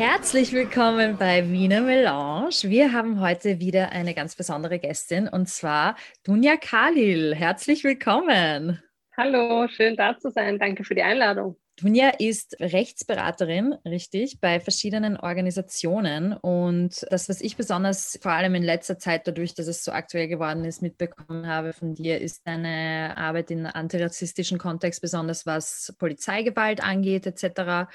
Herzlich willkommen bei Wiener Melange. Wir haben heute wieder eine ganz besondere Gästin und zwar Dunja Khalil. Herzlich willkommen. Hallo, schön da zu sein. Danke für die Einladung. Dunja ist Rechtsberaterin, richtig, bei verschiedenen Organisationen. Und das, was ich besonders vor allem in letzter Zeit, dadurch, dass es so aktuell geworden ist, mitbekommen habe von dir, ist deine Arbeit im antirassistischen Kontext, besonders was Polizeigewalt angeht, etc.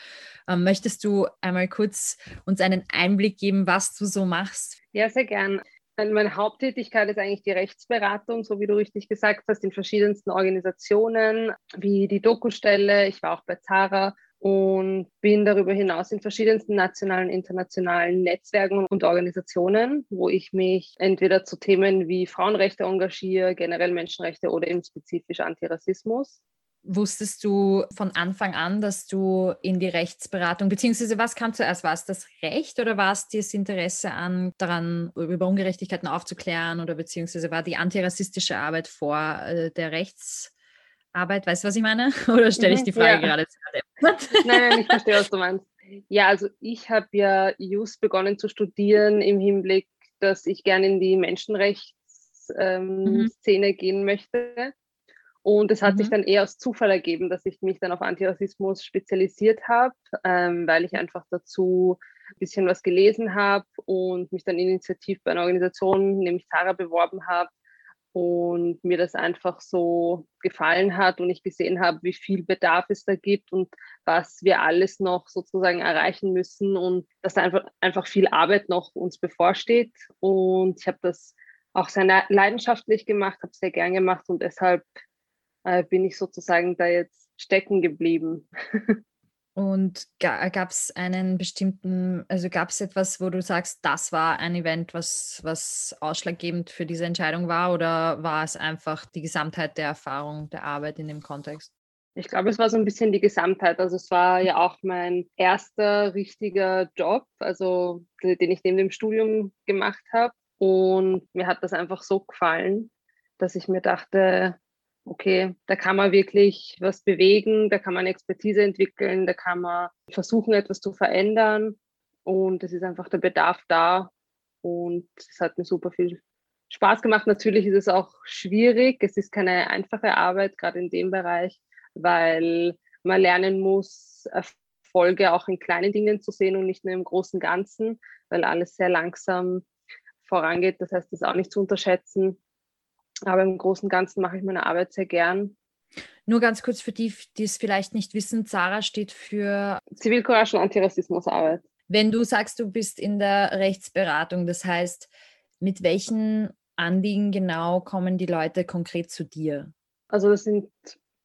Ähm, möchtest du einmal kurz uns einen Einblick geben, was du so machst? Ja, sehr gern. Meine Haupttätigkeit ist eigentlich die Rechtsberatung, so wie du richtig gesagt hast, in verschiedensten Organisationen, wie die Dokustelle. Ich war auch bei Zara und bin darüber hinaus in verschiedensten nationalen, internationalen Netzwerken und Organisationen, wo ich mich entweder zu Themen wie Frauenrechte engagiere, generell Menschenrechte oder eben spezifisch Antirassismus. Wusstest du von Anfang an, dass du in die Rechtsberatung, beziehungsweise was kam zuerst? War es das Recht oder war es das Interesse an, daran über Ungerechtigkeiten aufzuklären oder beziehungsweise war die antirassistische Arbeit vor äh, der Rechtsarbeit? Weißt du, was ich meine? Oder stelle ich die Frage ja. gerade zu Nein, nein, ich verstehe, was du meinst. Ja, also ich habe ja just begonnen zu studieren im Hinblick, dass ich gerne in die Menschenrechtsszene ähm, mhm. gehen möchte und es hat mhm. sich dann eher aus Zufall ergeben, dass ich mich dann auf Antirassismus spezialisiert habe, ähm, weil ich einfach dazu ein bisschen was gelesen habe und mich dann initiativ bei einer Organisation, nämlich Zara, beworben habe und mir das einfach so gefallen hat und ich gesehen habe, wie viel Bedarf es da gibt und was wir alles noch sozusagen erreichen müssen und dass da einfach, einfach viel Arbeit noch uns bevorsteht. Und ich habe das auch sehr leidenschaftlich gemacht, habe es sehr gern gemacht und deshalb äh, bin ich sozusagen da jetzt stecken geblieben. Und gab es einen bestimmten, also gab es etwas, wo du sagst, das war ein Event, was, was ausschlaggebend für diese Entscheidung war, oder war es einfach die Gesamtheit der Erfahrung, der Arbeit in dem Kontext? Ich glaube, es war so ein bisschen die Gesamtheit. Also es war ja auch mein erster richtiger Job, also den ich neben dem Studium gemacht habe. Und mir hat das einfach so gefallen, dass ich mir dachte, okay, da kann man wirklich was bewegen, da kann man Expertise entwickeln, da kann man versuchen, etwas zu verändern. Und es ist einfach der Bedarf da. Und es hat mir super viel Spaß gemacht. Natürlich ist es auch schwierig. Es ist keine einfache Arbeit, gerade in dem Bereich, weil man lernen muss, Erfolge auch in kleinen Dingen zu sehen und nicht nur im großen Ganzen, weil alles sehr langsam vorangeht. Das heißt, das auch nicht zu unterschätzen. Aber im Großen und Ganzen mache ich meine Arbeit sehr gern. Nur ganz kurz für die, die es vielleicht nicht wissen, Zara steht für Zivilcourage und Antirassismusarbeit. Wenn du sagst, du bist in der Rechtsberatung, das heißt, mit welchen Anliegen genau kommen die Leute konkret zu dir? Also das sind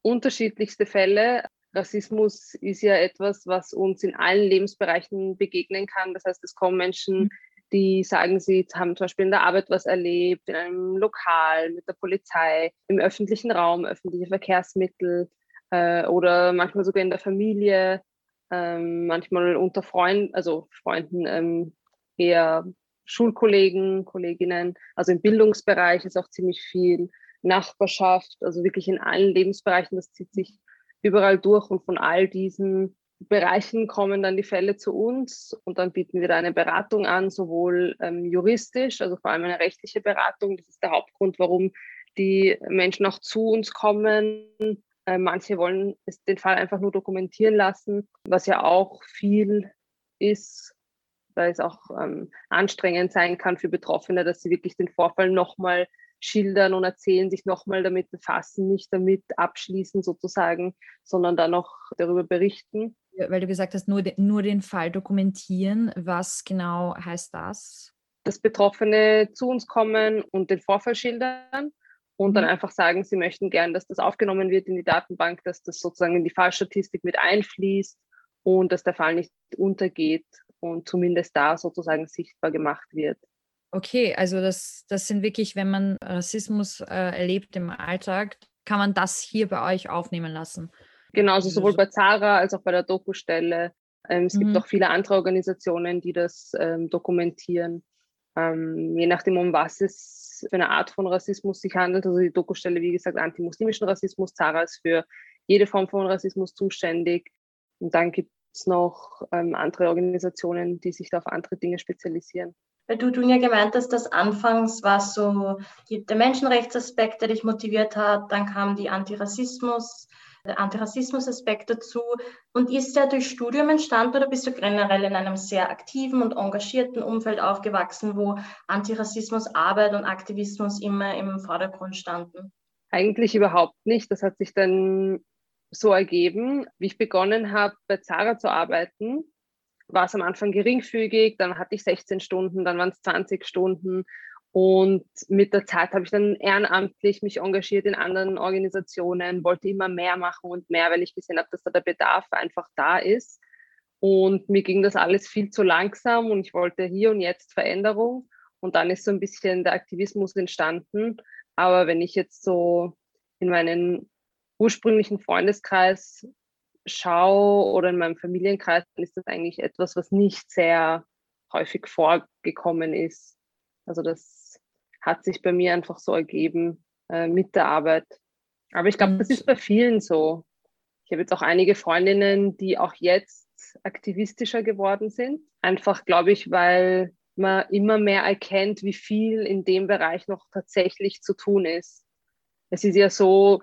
unterschiedlichste Fälle. Rassismus ist ja etwas, was uns in allen Lebensbereichen begegnen kann. Das heißt, es kommen Menschen, mhm die sagen, sie haben zum Beispiel in der Arbeit was erlebt, in einem Lokal, mit der Polizei, im öffentlichen Raum, öffentliche Verkehrsmittel äh, oder manchmal sogar in der Familie, ähm, manchmal unter Freunden, also Freunden ähm, eher Schulkollegen, Kolleginnen. Also im Bildungsbereich ist auch ziemlich viel Nachbarschaft, also wirklich in allen Lebensbereichen, das zieht sich überall durch und von all diesen Bereichen kommen dann die Fälle zu uns und dann bieten wir da eine Beratung an, sowohl ähm, juristisch, also vor allem eine rechtliche Beratung. Das ist der Hauptgrund, warum die Menschen auch zu uns kommen. Äh, manche wollen den Fall einfach nur dokumentieren lassen, was ja auch viel ist, weil es auch ähm, anstrengend sein kann für Betroffene, dass sie wirklich den Vorfall nochmal schildern und erzählen, sich nochmal damit befassen, nicht damit abschließen sozusagen, sondern dann noch darüber berichten. Weil du gesagt hast, nur, de, nur den Fall dokumentieren. Was genau heißt das? Dass Betroffene zu uns kommen und den Vorfall schildern und dann mhm. einfach sagen, sie möchten gern, dass das aufgenommen wird in die Datenbank, dass das sozusagen in die Fallstatistik mit einfließt und dass der Fall nicht untergeht und zumindest da sozusagen sichtbar gemacht wird. Okay, also das, das sind wirklich, wenn man Rassismus äh, erlebt im Alltag, kann man das hier bei euch aufnehmen lassen. Genau, also sowohl bei Zara als auch bei der Dokustelle. Ähm, es mhm. gibt auch viele andere Organisationen, die das ähm, dokumentieren. Ähm, je nachdem, um was es für eine Art von Rassismus sich handelt. Also die Dokustelle, wie gesagt, antimuslimischen Rassismus. Zara ist für jede Form von Rassismus zuständig. Und dann gibt es noch ähm, andere Organisationen, die sich da auf andere Dinge spezialisieren. Weil du, du ja gemeint hast, dass anfangs war so der Menschenrechtsaspekt, der dich motiviert hat, dann kam die Antirassismus, Antirassismus-Aspekt dazu. Und ist der durch Studium entstanden oder bist du generell in einem sehr aktiven und engagierten Umfeld aufgewachsen, wo Antirassismus, Arbeit und Aktivismus immer im Vordergrund standen? Eigentlich überhaupt nicht. Das hat sich dann so ergeben, wie ich begonnen habe, bei Zara zu arbeiten, war es am Anfang geringfügig, dann hatte ich 16 Stunden, dann waren es 20 Stunden und mit der Zeit habe ich dann ehrenamtlich mich engagiert in anderen Organisationen, wollte immer mehr machen und mehr, weil ich gesehen habe, dass da der Bedarf einfach da ist. Und mir ging das alles viel zu langsam und ich wollte hier und jetzt Veränderung. Und dann ist so ein bisschen der Aktivismus entstanden. Aber wenn ich jetzt so in meinen ursprünglichen Freundeskreis schaue oder in meinem Familienkreis, dann ist das eigentlich etwas, was nicht sehr häufig vorgekommen ist. Also das hat sich bei mir einfach so ergeben äh, mit der Arbeit. Aber ich glaube, das ist bei vielen so. Ich habe jetzt auch einige Freundinnen, die auch jetzt aktivistischer geworden sind. Einfach, glaube ich, weil man immer mehr erkennt, wie viel in dem Bereich noch tatsächlich zu tun ist. Es ist ja so,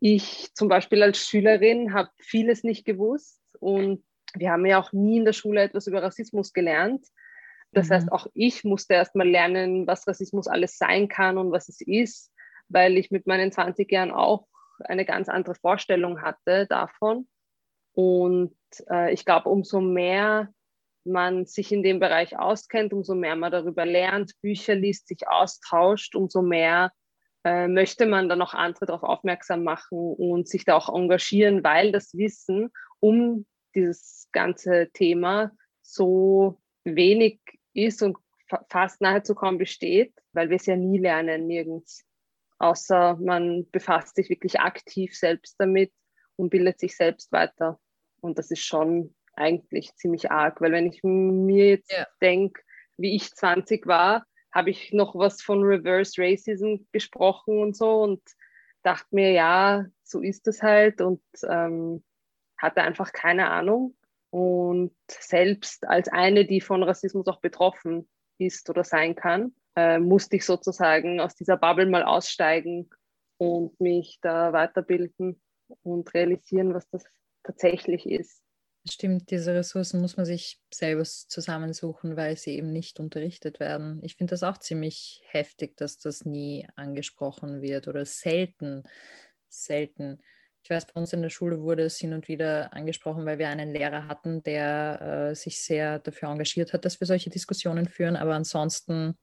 ich zum Beispiel als Schülerin habe vieles nicht gewusst und wir haben ja auch nie in der Schule etwas über Rassismus gelernt. Das mhm. heißt, auch ich musste erst mal lernen, was Rassismus alles sein kann und was es ist, weil ich mit meinen 20 Jahren auch eine ganz andere Vorstellung hatte davon. Und äh, ich glaube, umso mehr man sich in dem Bereich auskennt, umso mehr man darüber lernt, Bücher liest, sich austauscht, umso mehr äh, möchte man dann auch andere darauf aufmerksam machen und sich da auch engagieren, weil das Wissen um dieses ganze Thema so wenig ist und fa fast nahezu kaum besteht, weil wir es ja nie lernen, nirgends. Außer man befasst sich wirklich aktiv selbst damit und bildet sich selbst weiter. Und das ist schon eigentlich ziemlich arg, weil wenn ich mir jetzt ja. denke, wie ich 20 war, habe ich noch was von Reverse Racism gesprochen und so und dachte mir, ja, so ist es halt und ähm, hatte einfach keine Ahnung. Und selbst als eine, die von Rassismus auch betroffen ist oder sein kann, äh, musste ich sozusagen aus dieser Bubble mal aussteigen und mich da weiterbilden und realisieren, was das tatsächlich ist. Stimmt, diese Ressourcen muss man sich selber zusammensuchen, weil sie eben nicht unterrichtet werden. Ich finde das auch ziemlich heftig, dass das nie angesprochen wird oder selten, selten. Ich weiß, bei uns in der Schule wurde es hin und wieder angesprochen, weil wir einen Lehrer hatten, der äh, sich sehr dafür engagiert hat, dass wir solche Diskussionen führen. Aber ansonsten,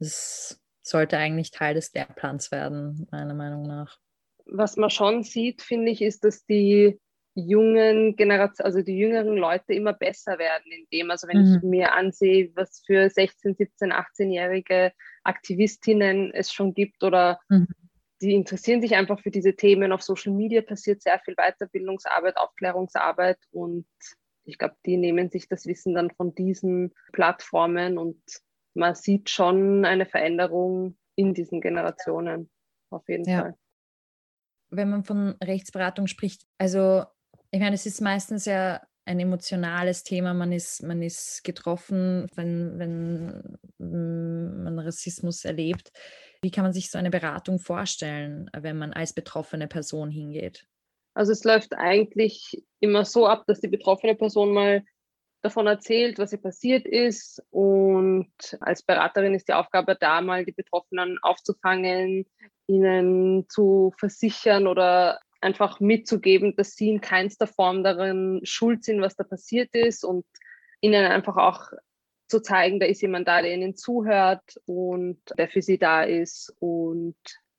es sollte eigentlich Teil des Lehrplans werden, meiner Meinung nach. Was man schon sieht, finde ich, ist, dass die jungen Generation, also die jüngeren Leute immer besser werden in dem. Also wenn mhm. ich mir ansehe, was für 16, 17, 18-jährige Aktivistinnen es schon gibt oder mhm. Die interessieren sich einfach für diese Themen. Auf Social Media passiert sehr viel Weiterbildungsarbeit, Aufklärungsarbeit und ich glaube, die nehmen sich das Wissen dann von diesen Plattformen und man sieht schon eine Veränderung in diesen Generationen auf jeden ja. Fall. Wenn man von Rechtsberatung spricht, also ich meine, es ist meistens ja ein emotionales Thema. Man ist, man ist getroffen, wenn, wenn man Rassismus erlebt. Wie kann man sich so eine Beratung vorstellen, wenn man als betroffene Person hingeht? Also es läuft eigentlich immer so ab, dass die betroffene Person mal davon erzählt, was ihr passiert ist. Und als Beraterin ist die Aufgabe da, mal die Betroffenen aufzufangen, ihnen zu versichern oder einfach mitzugeben, dass sie in keinster Form darin schuld sind, was da passiert ist und ihnen einfach auch zu zeigen, da ist jemand da, der ihnen zuhört und der für sie da ist und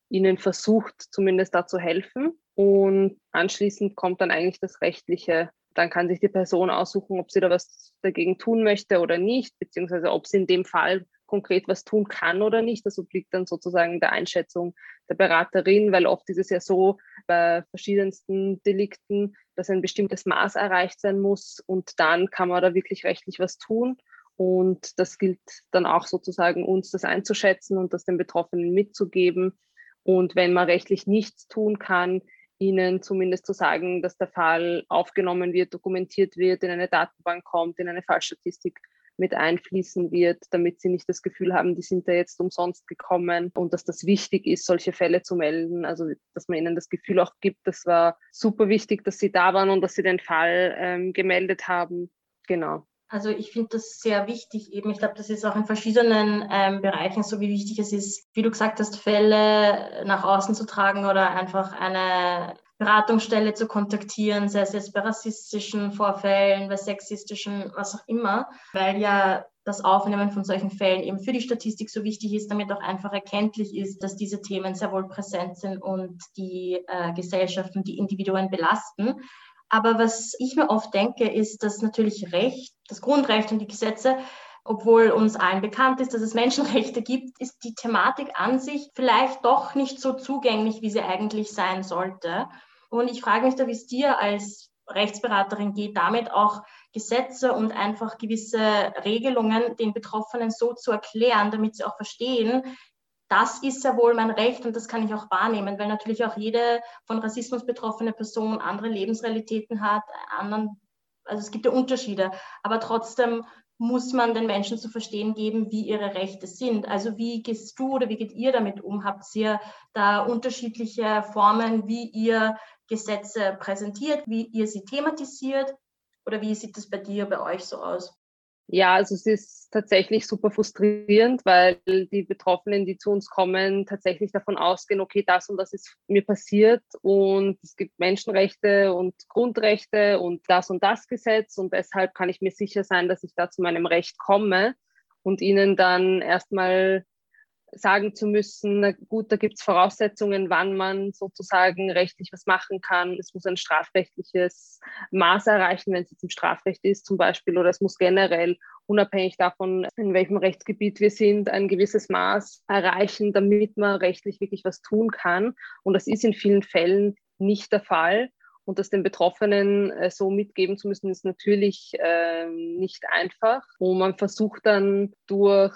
ihnen versucht, zumindest da zu helfen. Und anschließend kommt dann eigentlich das Rechtliche. Dann kann sich die Person aussuchen, ob sie da was dagegen tun möchte oder nicht, beziehungsweise ob sie in dem Fall konkret was tun kann oder nicht. Das obliegt dann sozusagen der Einschätzung der Beraterin, weil oft ist es ja so bei verschiedensten Delikten, dass ein bestimmtes Maß erreicht sein muss und dann kann man da wirklich rechtlich was tun. Und das gilt dann auch sozusagen uns das einzuschätzen und das den Betroffenen mitzugeben. Und wenn man rechtlich nichts tun kann, ihnen zumindest zu sagen, dass der Fall aufgenommen wird, dokumentiert wird, in eine Datenbank kommt, in eine Fallstatistik mit einfließen wird, damit sie nicht das Gefühl haben, die sind da jetzt umsonst gekommen und dass das wichtig ist, solche Fälle zu melden. Also dass man ihnen das Gefühl auch gibt, das war super wichtig, dass sie da waren und dass sie den Fall ähm, gemeldet haben. Genau. Also ich finde das sehr wichtig eben. Ich glaube, das ist auch in verschiedenen ähm, Bereichen so, wie wichtig es ist, wie du gesagt hast, Fälle nach außen zu tragen oder einfach eine Beratungsstelle zu kontaktieren, sei es jetzt bei rassistischen Vorfällen, bei sexistischen, was auch immer, weil ja das Aufnehmen von solchen Fällen eben für die Statistik so wichtig ist, damit auch einfach erkenntlich ist, dass diese Themen sehr wohl präsent sind und die äh, Gesellschaft und die Individuen belasten. Aber was ich mir oft denke, ist, dass natürlich Recht, das Grundrecht und die Gesetze obwohl uns allen bekannt ist, dass es Menschenrechte gibt, ist die Thematik an sich vielleicht doch nicht so zugänglich, wie sie eigentlich sein sollte. Und ich frage mich da, wie es dir als Rechtsberaterin geht, damit auch Gesetze und einfach gewisse Regelungen den Betroffenen so zu erklären, damit sie auch verstehen, das ist ja wohl mein Recht und das kann ich auch wahrnehmen, weil natürlich auch jede von Rassismus betroffene Person andere Lebensrealitäten hat, anderen, also es gibt ja Unterschiede, aber trotzdem muss man den Menschen zu verstehen geben, wie ihre Rechte sind. Also wie gehst du oder wie geht ihr damit um? Habt ihr da unterschiedliche Formen, wie ihr Gesetze präsentiert, wie ihr sie thematisiert? Oder wie sieht es bei dir, bei euch so aus? Ja, also es ist tatsächlich super frustrierend, weil die Betroffenen, die zu uns kommen, tatsächlich davon ausgehen, okay, das und das ist mir passiert und es gibt Menschenrechte und Grundrechte und das und das Gesetz und deshalb kann ich mir sicher sein, dass ich da zu meinem Recht komme und ihnen dann erstmal sagen zu müssen, na gut, da gibt es Voraussetzungen, wann man sozusagen rechtlich was machen kann. Es muss ein strafrechtliches Maß erreichen, wenn es jetzt im Strafrecht ist zum Beispiel, oder es muss generell, unabhängig davon, in welchem Rechtsgebiet wir sind, ein gewisses Maß erreichen, damit man rechtlich wirklich was tun kann. Und das ist in vielen Fällen nicht der Fall. Und das den Betroffenen äh, so mitgeben zu müssen, ist natürlich äh, nicht einfach. Und man versucht dann durch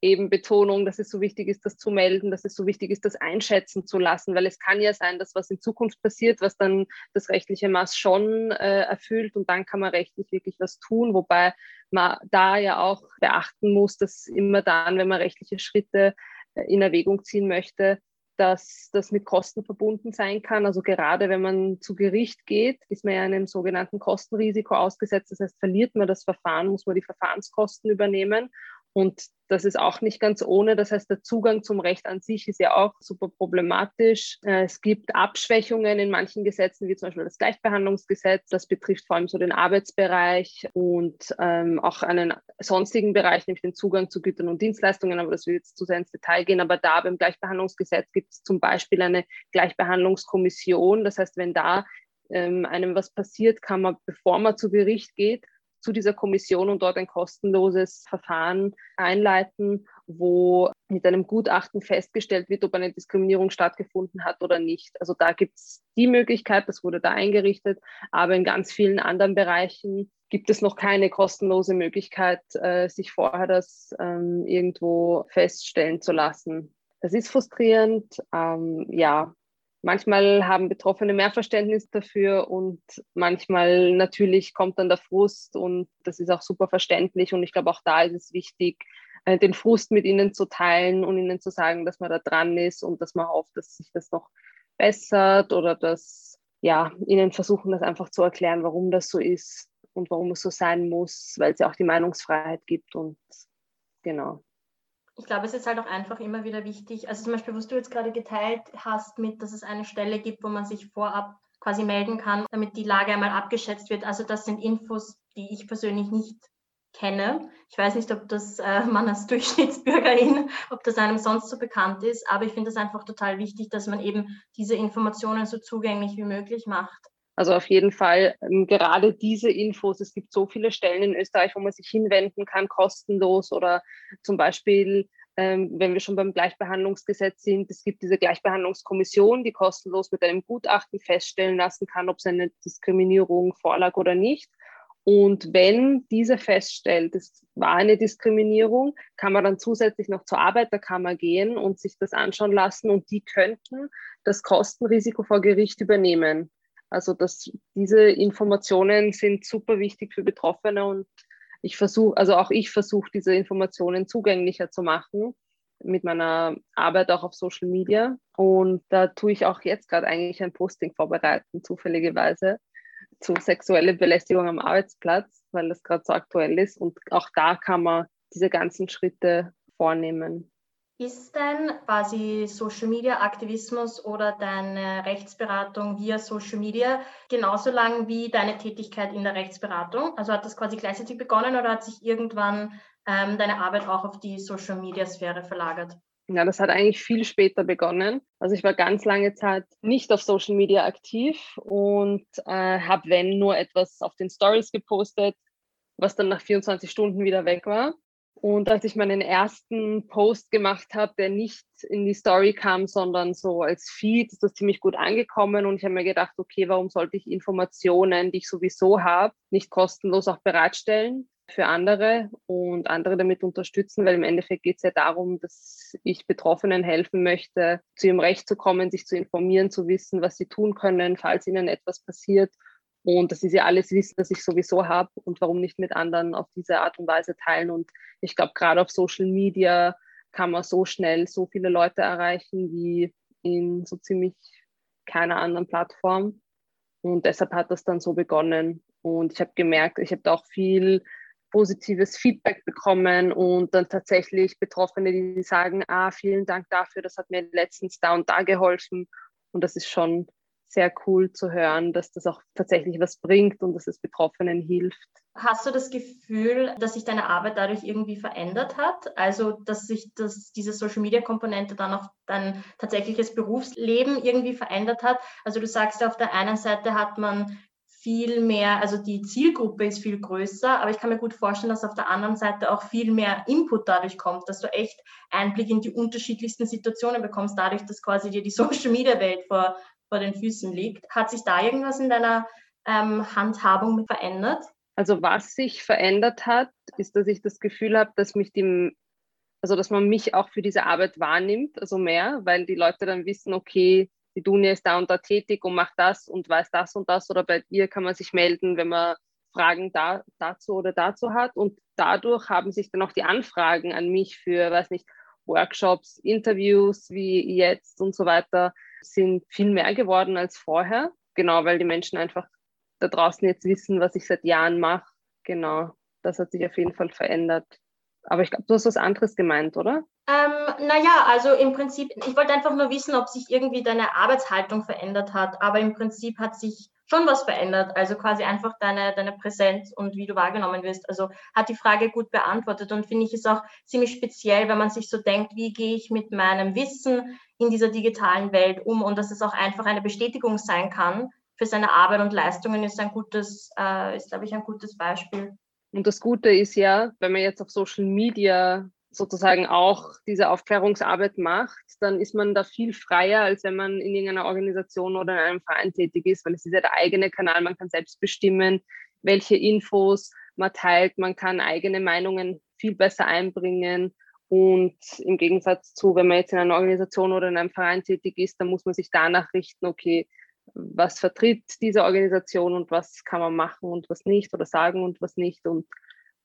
eben Betonung, dass es so wichtig ist, das zu melden, dass es so wichtig ist, das einschätzen zu lassen, weil es kann ja sein, dass was in Zukunft passiert, was dann das rechtliche Maß schon äh, erfüllt und dann kann man rechtlich wirklich was tun, wobei man da ja auch beachten muss, dass immer dann, wenn man rechtliche Schritte äh, in Erwägung ziehen möchte, dass das mit Kosten verbunden sein kann. Also gerade wenn man zu Gericht geht, ist man ja einem sogenannten Kostenrisiko ausgesetzt. Das heißt, verliert man das Verfahren, muss man die Verfahrenskosten übernehmen. Und das ist auch nicht ganz ohne. Das heißt, der Zugang zum Recht an sich ist ja auch super problematisch. Äh, es gibt Abschwächungen in manchen Gesetzen, wie zum Beispiel das Gleichbehandlungsgesetz. Das betrifft vor allem so den Arbeitsbereich und ähm, auch einen sonstigen Bereich, nämlich den Zugang zu Gütern und Dienstleistungen. Aber das will jetzt zu sehr ins Detail gehen. Aber da beim Gleichbehandlungsgesetz gibt es zum Beispiel eine Gleichbehandlungskommission. Das heißt, wenn da ähm, einem was passiert, kann man, bevor man zu Gericht geht, zu dieser Kommission und dort ein kostenloses Verfahren einleiten, wo mit einem Gutachten festgestellt wird, ob eine Diskriminierung stattgefunden hat oder nicht. Also da gibt es die Möglichkeit, das wurde da eingerichtet, aber in ganz vielen anderen Bereichen gibt es noch keine kostenlose Möglichkeit, äh, sich vorher das ähm, irgendwo feststellen zu lassen. Das ist frustrierend. Ähm, ja, Manchmal haben Betroffene mehr Verständnis dafür und manchmal natürlich kommt dann der Frust und das ist auch super verständlich. Und ich glaube, auch da ist es wichtig, äh, den Frust mit ihnen zu teilen und ihnen zu sagen, dass man da dran ist und dass man hofft, dass sich das noch bessert oder dass ja, ihnen versuchen, das einfach zu erklären, warum das so ist und warum es so sein muss, weil es ja auch die Meinungsfreiheit gibt und genau ich glaube, es ist halt auch einfach immer wieder wichtig, also zum Beispiel, was du jetzt gerade geteilt hast, mit, dass es eine Stelle gibt, wo man sich vorab quasi melden kann, damit die Lage einmal abgeschätzt wird. Also das sind Infos, die ich persönlich nicht kenne. Ich weiß nicht, ob das äh, man als Durchschnittsbürgerin, ob das einem sonst so bekannt ist, aber ich finde es einfach total wichtig, dass man eben diese Informationen so zugänglich wie möglich macht. Also auf jeden Fall ähm, gerade diese Infos. Es gibt so viele Stellen in Österreich, wo man sich hinwenden kann, kostenlos oder zum Beispiel, ähm, wenn wir schon beim Gleichbehandlungsgesetz sind, es gibt diese Gleichbehandlungskommission, die kostenlos mit einem Gutachten feststellen lassen kann, ob es eine Diskriminierung vorlag oder nicht. Und wenn diese feststellt, das war eine Diskriminierung, kann man dann zusätzlich noch zur Arbeiterkammer gehen und sich das anschauen lassen und die könnten das Kostenrisiko vor Gericht übernehmen. Also das, diese Informationen sind super wichtig für Betroffene und ich versuche, also auch ich versuche, diese Informationen zugänglicher zu machen mit meiner Arbeit auch auf Social Media. Und da tue ich auch jetzt gerade eigentlich ein Posting vorbereiten, zufälligerweise, zu sexueller Belästigung am Arbeitsplatz, weil das gerade so aktuell ist. Und auch da kann man diese ganzen Schritte vornehmen. Ist denn quasi Social Media Aktivismus oder deine Rechtsberatung via Social Media genauso lang wie deine Tätigkeit in der Rechtsberatung? Also hat das quasi gleichzeitig begonnen oder hat sich irgendwann ähm, deine Arbeit auch auf die Social Media Sphäre verlagert? Ja, das hat eigentlich viel später begonnen. Also ich war ganz lange Zeit nicht auf Social Media aktiv und äh, habe, wenn, nur etwas auf den Stories gepostet, was dann nach 24 Stunden wieder weg war. Und als ich meinen ersten Post gemacht habe, der nicht in die Story kam, sondern so als Feed, ist das ziemlich gut angekommen. Und ich habe mir gedacht, okay, warum sollte ich Informationen, die ich sowieso habe, nicht kostenlos auch bereitstellen für andere und andere damit unterstützen, weil im Endeffekt geht es ja darum, dass ich Betroffenen helfen möchte, zu ihrem Recht zu kommen, sich zu informieren, zu wissen, was sie tun können, falls ihnen etwas passiert und das ist ja alles Wissen, das ich sowieso habe und warum nicht mit anderen auf diese Art und Weise teilen. Und ich glaube, gerade auf Social Media kann man so schnell so viele Leute erreichen wie in so ziemlich keiner anderen Plattform. Und deshalb hat das dann so begonnen. Und ich habe gemerkt, ich habe da auch viel positives Feedback bekommen und dann tatsächlich Betroffene, die sagen, ah, vielen Dank dafür, das hat mir letztens da und da geholfen. Und das ist schon sehr cool zu hören, dass das auch tatsächlich was bringt und dass es Betroffenen hilft. Hast du das Gefühl, dass sich deine Arbeit dadurch irgendwie verändert hat? Also, dass sich das, diese Social-Media-Komponente dann auch dein tatsächliches Berufsleben irgendwie verändert hat? Also, du sagst ja, auf der einen Seite hat man viel mehr, also die Zielgruppe ist viel größer, aber ich kann mir gut vorstellen, dass auf der anderen Seite auch viel mehr Input dadurch kommt, dass du echt Einblick in die unterschiedlichsten Situationen bekommst, dadurch, dass quasi dir die Social-Media-Welt vor, vor den Füßen liegt. Hat sich da irgendwas in deiner ähm, Handhabung verändert? Also was sich verändert hat, ist, dass ich das Gefühl habe, dass mich die, also dass man mich auch für diese Arbeit wahrnimmt, also mehr, weil die Leute dann wissen, okay, die Dunja ist da und da tätig und macht das und weiß das und das oder bei ihr kann man sich melden, wenn man Fragen da, dazu oder dazu hat und dadurch haben sich dann auch die Anfragen an mich für, weiß nicht, Workshops, Interviews wie jetzt und so weiter sind viel mehr geworden als vorher. Genau, weil die Menschen einfach da draußen jetzt wissen, was ich seit Jahren mache. Genau, das hat sich auf jeden Fall verändert. Aber ich glaube, du hast was anderes gemeint, oder? Ähm, naja, also im Prinzip, ich wollte einfach nur wissen, ob sich irgendwie deine Arbeitshaltung verändert hat. Aber im Prinzip hat sich schon was verändert. Also quasi einfach deine, deine Präsenz und wie du wahrgenommen wirst. Also hat die Frage gut beantwortet und finde ich es auch ziemlich speziell, wenn man sich so denkt, wie gehe ich mit meinem Wissen in dieser digitalen Welt um und dass es auch einfach eine Bestätigung sein kann für seine Arbeit und Leistungen ist ein gutes, äh, ist glaube ich ein gutes Beispiel. Und das Gute ist ja, wenn man jetzt auf Social Media sozusagen auch diese Aufklärungsarbeit macht, dann ist man da viel freier, als wenn man in irgendeiner Organisation oder in einem Verein tätig ist, weil es ist ja der eigene Kanal, man kann selbst bestimmen, welche Infos man teilt, man kann eigene Meinungen viel besser einbringen und im Gegensatz zu, wenn man jetzt in einer Organisation oder in einem Verein tätig ist, dann muss man sich danach richten, okay, was vertritt diese Organisation und was kann man machen und was nicht oder sagen und was nicht. Und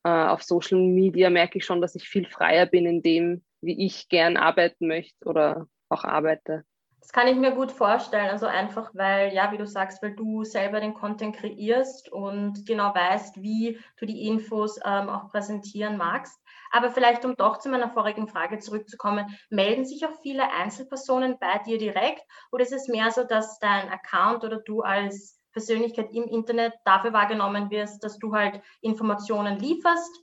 auf Social Media merke ich schon, dass ich viel freier bin in dem, wie ich gern arbeiten möchte oder auch arbeite. Das kann ich mir gut vorstellen. Also einfach, weil, ja, wie du sagst, weil du selber den Content kreierst und genau weißt, wie du die Infos ähm, auch präsentieren magst. Aber vielleicht, um doch zu meiner vorigen Frage zurückzukommen, melden sich auch viele Einzelpersonen bei dir direkt oder ist es mehr so, dass dein Account oder du als Persönlichkeit im Internet dafür wahrgenommen wirst, dass du halt Informationen lieferst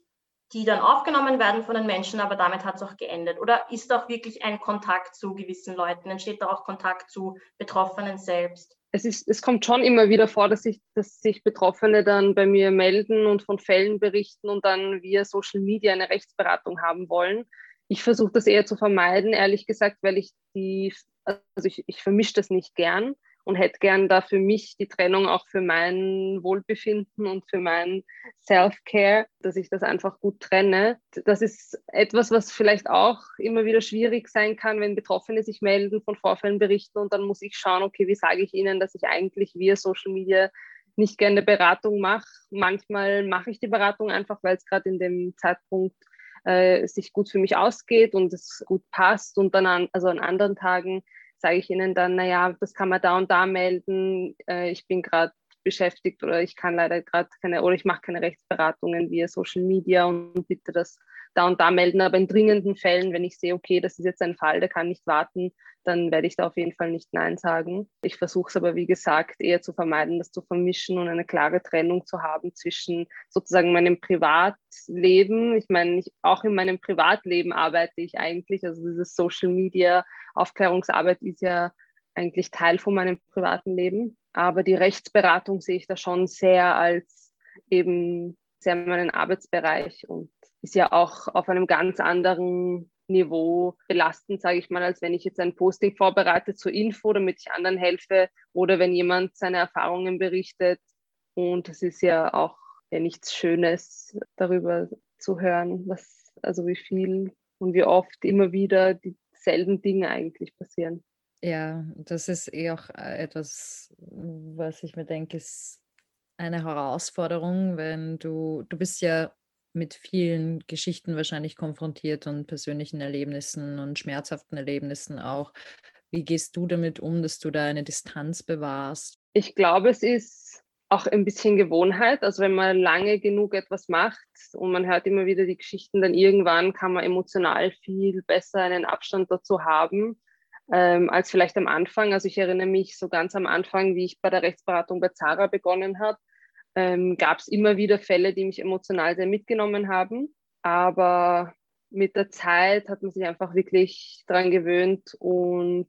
die dann aufgenommen werden von den Menschen, aber damit hat es auch geendet? Oder ist auch wirklich ein Kontakt zu gewissen Leuten? Entsteht da auch Kontakt zu Betroffenen selbst? Es, ist, es kommt schon immer wieder vor, dass sich, dass sich Betroffene dann bei mir melden und von Fällen berichten und dann via Social Media eine Rechtsberatung haben wollen. Ich versuche das eher zu vermeiden, ehrlich gesagt, weil ich die, also ich, ich vermische das nicht gern und hätte gern da für mich die Trennung auch für mein Wohlbefinden und für mein Self-Care, dass ich das einfach gut trenne. Das ist etwas, was vielleicht auch immer wieder schwierig sein kann, wenn Betroffene sich melden, von Vorfällen berichten und dann muss ich schauen, okay, wie sage ich ihnen, dass ich eigentlich via Social Media nicht gerne Beratung mache. Manchmal mache ich die Beratung einfach, weil es gerade in dem Zeitpunkt äh, sich gut für mich ausgeht und es gut passt. Und dann an, also an anderen Tagen sage ich ihnen dann, naja, das kann man da und da melden. Äh, ich bin gerade beschäftigt oder ich kann leider gerade keine oder ich mache keine Rechtsberatungen via Social Media und bitte das da und da melden. Aber in dringenden Fällen, wenn ich sehe, okay, das ist jetzt ein Fall, der kann nicht warten, dann werde ich da auf jeden Fall nicht Nein sagen. Ich versuche es aber, wie gesagt, eher zu vermeiden, das zu vermischen und eine klare Trennung zu haben zwischen sozusagen meinem Privatleben. Ich meine, ich, auch in meinem Privatleben arbeite ich eigentlich. Also diese Social Media Aufklärungsarbeit ist ja eigentlich Teil von meinem privaten Leben. Aber die Rechtsberatung sehe ich da schon sehr als eben sehr meinen Arbeitsbereich und ist ja auch auf einem ganz anderen Niveau belastend, sage ich mal, als wenn ich jetzt ein Posting vorbereite zur Info, damit ich anderen helfe oder wenn jemand seine Erfahrungen berichtet. Und es ist ja auch ja nichts Schönes, darüber zu hören, was, also wie viel und wie oft immer wieder dieselben Dinge eigentlich passieren. Ja, das ist eh auch äh, etwas, was ich mir denke, ist eine Herausforderung, wenn du, du bist ja mit vielen Geschichten wahrscheinlich konfrontiert und persönlichen Erlebnissen und schmerzhaften Erlebnissen auch. Wie gehst du damit um, dass du da eine Distanz bewahrst? Ich glaube, es ist auch ein bisschen Gewohnheit. Also wenn man lange genug etwas macht und man hört immer wieder die Geschichten, dann irgendwann kann man emotional viel besser einen Abstand dazu haben ähm, als vielleicht am Anfang. Also ich erinnere mich so ganz am Anfang, wie ich bei der Rechtsberatung bei Zara begonnen habe ähm, gab es immer wieder Fälle, die mich emotional sehr mitgenommen haben. Aber mit der Zeit hat man sich einfach wirklich daran gewöhnt und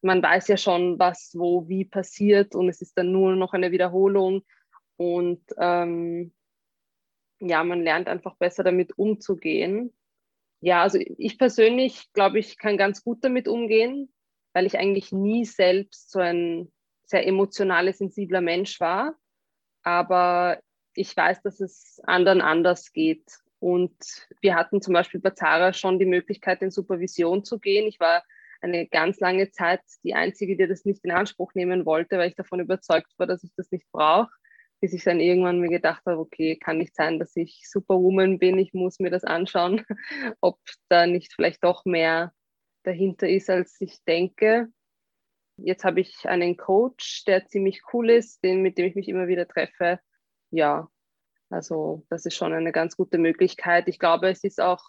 man weiß ja schon, was wo wie passiert und es ist dann nur noch eine Wiederholung und ähm, ja, man lernt einfach besser damit umzugehen. Ja, also ich persönlich glaube, ich kann ganz gut damit umgehen, weil ich eigentlich nie selbst so ein sehr emotionaler, sensibler Mensch war aber ich weiß, dass es anderen anders geht. Und wir hatten zum Beispiel bei Zara schon die Möglichkeit, in Supervision zu gehen. Ich war eine ganz lange Zeit die Einzige, die das nicht in Anspruch nehmen wollte, weil ich davon überzeugt war, dass ich das nicht brauche. Bis ich dann irgendwann mir gedacht habe, okay, kann nicht sein, dass ich Superwoman bin, ich muss mir das anschauen, ob da nicht vielleicht doch mehr dahinter ist, als ich denke. Jetzt habe ich einen Coach, der ziemlich cool ist, den, mit dem ich mich immer wieder treffe. Ja, also das ist schon eine ganz gute Möglichkeit. Ich glaube, es ist auch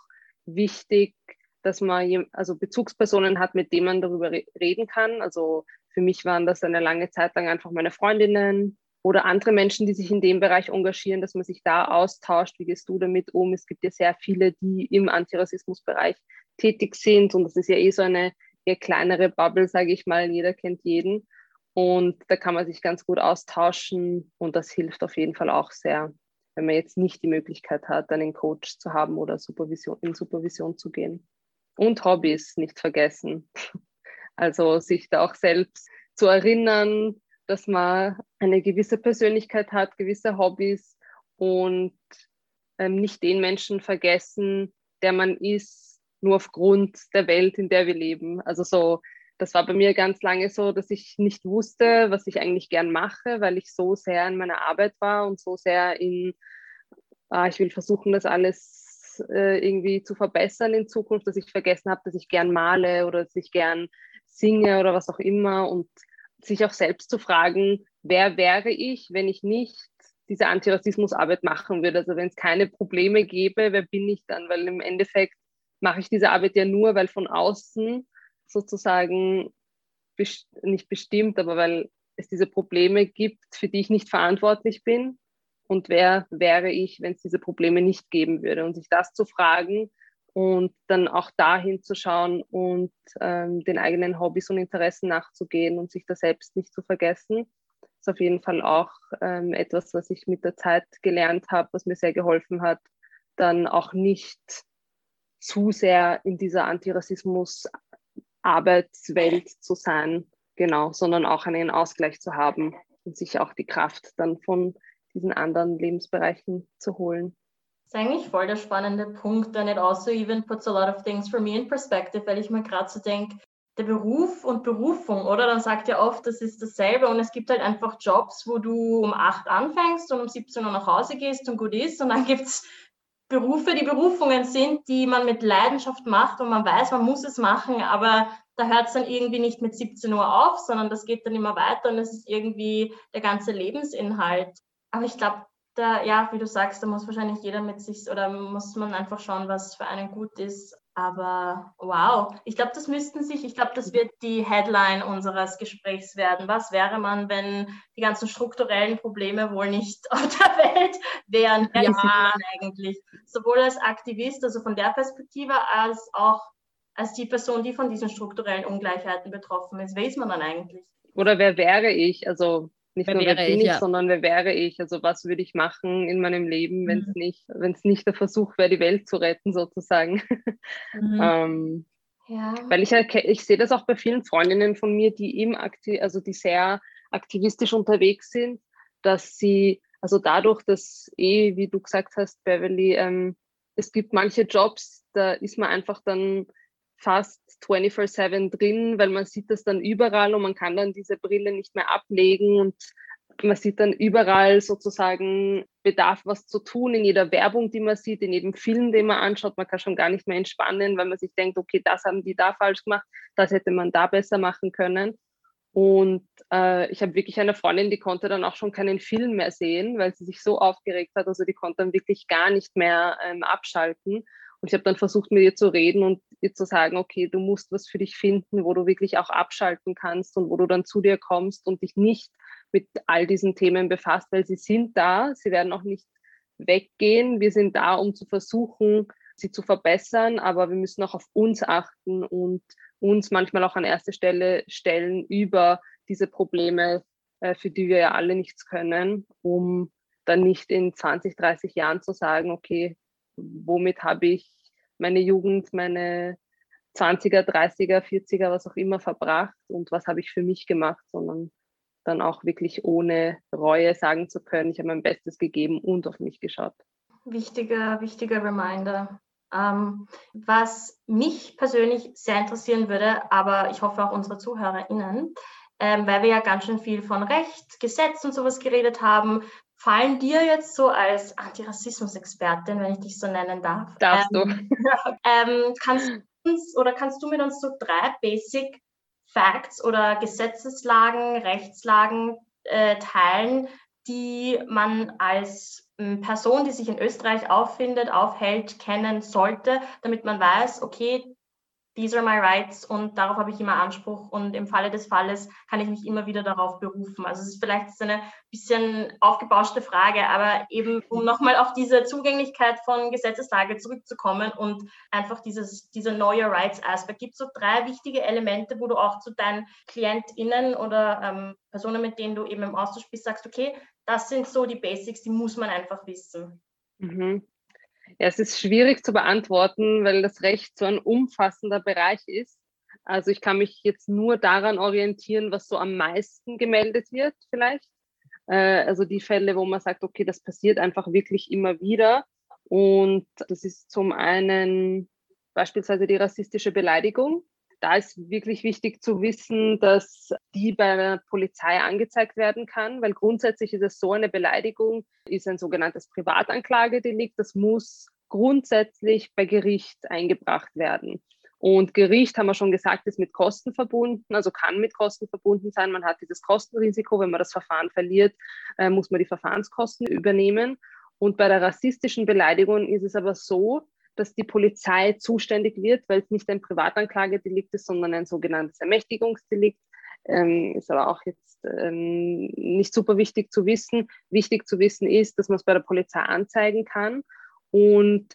wichtig, dass man also Bezugspersonen hat, mit denen man darüber reden kann. Also für mich waren das eine lange Zeit lang einfach meine Freundinnen oder andere Menschen, die sich in dem Bereich engagieren, dass man sich da austauscht. Wie gehst du damit um? Es gibt ja sehr viele, die im Antirassismusbereich tätig sind und das ist ja eh so eine kleinere Bubble, sage ich mal. Jeder kennt jeden. Und da kann man sich ganz gut austauschen und das hilft auf jeden Fall auch sehr, wenn man jetzt nicht die Möglichkeit hat, einen Coach zu haben oder Supervision, in Supervision zu gehen. Und Hobbys nicht vergessen. Also sich da auch selbst zu erinnern, dass man eine gewisse Persönlichkeit hat, gewisse Hobbys und ähm, nicht den Menschen vergessen, der man ist, nur aufgrund der Welt, in der wir leben. Also so, das war bei mir ganz lange so, dass ich nicht wusste, was ich eigentlich gern mache, weil ich so sehr in meiner Arbeit war und so sehr in, ah, ich will versuchen, das alles äh, irgendwie zu verbessern in Zukunft, dass ich vergessen habe, dass ich gern male oder dass ich gern singe oder was auch immer und sich auch selbst zu fragen, wer wäre ich, wenn ich nicht diese Antirassismusarbeit machen würde. Also wenn es keine Probleme gäbe, wer bin ich dann? Weil im Endeffekt mache ich diese Arbeit ja nur, weil von außen sozusagen best nicht bestimmt, aber weil es diese Probleme gibt, für die ich nicht verantwortlich bin. Und wer wäre ich, wenn es diese Probleme nicht geben würde? Und sich das zu fragen und dann auch dahin zu schauen und ähm, den eigenen Hobbys und Interessen nachzugehen und sich da selbst nicht zu vergessen, ist auf jeden Fall auch ähm, etwas, was ich mit der Zeit gelernt habe, was mir sehr geholfen hat, dann auch nicht zu sehr in dieser Antirassismus-Arbeitswelt zu sein, genau, sondern auch einen Ausgleich zu haben und sich auch die Kraft dann von diesen anderen Lebensbereichen zu holen. Das ist eigentlich voll der spannende Punkt, and it also even puts a lot of things for me in perspective, weil ich mir gerade so denke, der Beruf und Berufung, oder? Dann sagt ja oft, das ist dasselbe und es gibt halt einfach Jobs, wo du um 8 anfängst und um 17 Uhr nach Hause gehst und gut ist und dann gibt es Berufe, die Berufungen sind, die man mit Leidenschaft macht und man weiß, man muss es machen, aber da hört es dann irgendwie nicht mit 17 Uhr auf, sondern das geht dann immer weiter und es ist irgendwie der ganze Lebensinhalt. Aber ich glaube, da, ja, wie du sagst, da muss wahrscheinlich jeder mit sich oder muss man einfach schauen, was für einen gut ist. Aber wow, ich glaube, das müssten sich, ich glaube, das wird die Headline unseres Gesprächs werden. Was wäre man, wenn die ganzen strukturellen Probleme wohl nicht auf der Welt wären? Wer ja. ist man eigentlich? Sowohl als Aktivist, also von der Perspektive, als auch als die Person, die von diesen strukturellen Ungleichheiten betroffen ist. Wer ist man dann eigentlich? Oder wer wäre ich? Also nicht wer nur wer bin ich, ja. sondern wer wäre ich? Also was würde ich machen in meinem Leben, wenn es mhm. nicht, wenn es nicht der Versuch wäre, die Welt zu retten, sozusagen. Mhm. ähm, ja. Weil ich, ich sehe das auch bei vielen Freundinnen von mir, die eben aktiv, also die sehr aktivistisch unterwegs sind, dass sie, also dadurch, dass eh, wie du gesagt hast, Beverly, ähm, es gibt manche Jobs, da ist man einfach dann fast 24-7 drin, weil man sieht das dann überall und man kann dann diese Brille nicht mehr ablegen und man sieht dann überall sozusagen Bedarf, was zu tun, in jeder Werbung, die man sieht, in jedem Film, den man anschaut. Man kann schon gar nicht mehr entspannen, weil man sich denkt, okay, das haben die da falsch gemacht, das hätte man da besser machen können. Und äh, ich habe wirklich eine Freundin, die konnte dann auch schon keinen Film mehr sehen, weil sie sich so aufgeregt hat. Also die konnte dann wirklich gar nicht mehr ähm, abschalten. Und ich habe dann versucht, mit ihr zu reden und ihr zu sagen, okay, du musst was für dich finden, wo du wirklich auch abschalten kannst und wo du dann zu dir kommst und dich nicht mit all diesen Themen befasst, weil sie sind da, sie werden auch nicht weggehen. Wir sind da, um zu versuchen, sie zu verbessern, aber wir müssen auch auf uns achten und uns manchmal auch an erste Stelle stellen über diese Probleme, äh, für die wir ja alle nichts können, um dann nicht in 20, 30 Jahren zu sagen, okay, womit habe ich meine Jugend, meine 20er, 30er, 40er, was auch immer verbracht und was habe ich für mich gemacht, sondern dann auch wirklich ohne Reue sagen zu können, ich habe mein Bestes gegeben und auf mich geschaut. Wichtiger, wichtiger Reminder. Ähm, was mich persönlich sehr interessieren würde, aber ich hoffe auch unsere ZuhörerInnen, ähm, weil wir ja ganz schön viel von Recht, Gesetz und sowas geredet haben, fallen dir jetzt so als Antirassismus-Expertin, wenn ich dich so nennen darf, Darfst ähm, du. ähm, kannst uns oder kannst du mit uns so drei Basic Facts oder Gesetzeslagen, Rechtslagen äh, teilen, die man als äh, Person, die sich in Österreich auffindet, aufhält, kennen sollte, damit man weiß, okay, these are my rights und darauf habe ich immer Anspruch und im Falle des Falles kann ich mich immer wieder darauf berufen. Also es ist vielleicht eine bisschen aufgebauschte Frage, aber eben um nochmal auf diese Zugänglichkeit von Gesetzeslage zurückzukommen und einfach dieses, dieser neue Rights-Aspekt. Gibt es so drei wichtige Elemente, wo du auch zu deinen KlientInnen oder ähm, Personen, mit denen du eben im Austausch bist, sagst, okay, das sind so die Basics, die muss man einfach wissen. Mhm. Ja, es ist schwierig zu beantworten, weil das Recht so ein umfassender Bereich ist. Also ich kann mich jetzt nur daran orientieren, was so am meisten gemeldet wird vielleicht. Äh, also die Fälle, wo man sagt, okay, das passiert einfach wirklich immer wieder. Und das ist zum einen beispielsweise die rassistische Beleidigung. Da ist wirklich wichtig zu wissen, dass die bei der Polizei angezeigt werden kann, weil grundsätzlich ist es so, eine Beleidigung ist ein sogenanntes Privatanklagedelikt. Das muss grundsätzlich bei Gericht eingebracht werden. Und Gericht, haben wir schon gesagt, ist mit Kosten verbunden, also kann mit Kosten verbunden sein. Man hat dieses Kostenrisiko, wenn man das Verfahren verliert, äh, muss man die Verfahrenskosten übernehmen. Und bei der rassistischen Beleidigung ist es aber so, dass die Polizei zuständig wird, weil es nicht ein Privatanklagedelikt ist, sondern ein sogenanntes Ermächtigungsdelikt. Ähm, ist aber auch jetzt ähm, nicht super wichtig zu wissen. Wichtig zu wissen ist, dass man es bei der Polizei anzeigen kann. Und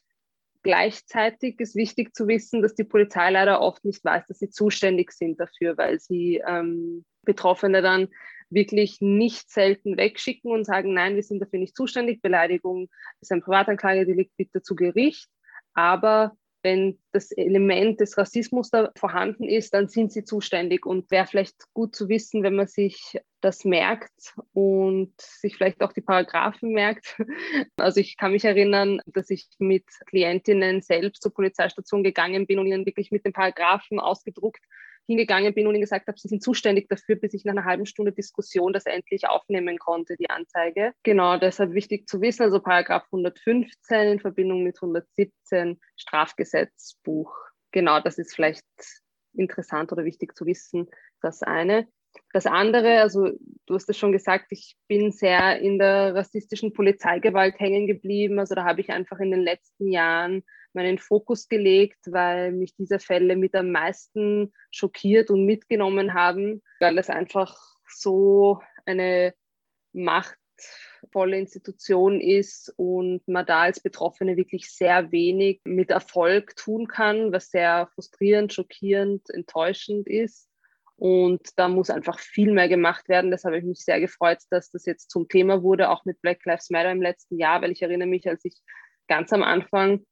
gleichzeitig ist wichtig zu wissen, dass die Polizei leider oft nicht weiß, dass sie zuständig sind dafür, weil sie ähm, Betroffene dann wirklich nicht selten wegschicken und sagen, nein, wir sind dafür nicht zuständig, Beleidigung ist ein Privatanklagedelikt, bitte zu Gericht. Aber wenn das Element des Rassismus da vorhanden ist, dann sind sie zuständig. Und wäre vielleicht gut zu wissen, wenn man sich das merkt und sich vielleicht auch die Paragraphen merkt. Also ich kann mich erinnern, dass ich mit Klientinnen selbst zur Polizeistation gegangen bin und ihnen wirklich mit den Paragraphen ausgedruckt hingegangen bin und ihnen gesagt habe, sie sind zuständig dafür, bis ich nach einer halben Stunde Diskussion das endlich aufnehmen konnte, die Anzeige. Genau, deshalb wichtig zu wissen, also Paragraph 115 in Verbindung mit 117 Strafgesetzbuch. Genau, das ist vielleicht interessant oder wichtig zu wissen, das eine. Das andere, also du hast es schon gesagt, ich bin sehr in der rassistischen Polizeigewalt hängen geblieben. Also da habe ich einfach in den letzten Jahren meinen Fokus gelegt, weil mich diese Fälle mit am meisten schockiert und mitgenommen haben, weil es einfach so eine machtvolle Institution ist und man da als Betroffene wirklich sehr wenig mit Erfolg tun kann, was sehr frustrierend, schockierend, enttäuschend ist. Und da muss einfach viel mehr gemacht werden. Das habe ich mich sehr gefreut, dass das jetzt zum Thema wurde, auch mit Black Lives Matter im letzten Jahr, weil ich erinnere mich, als ich ganz am Anfang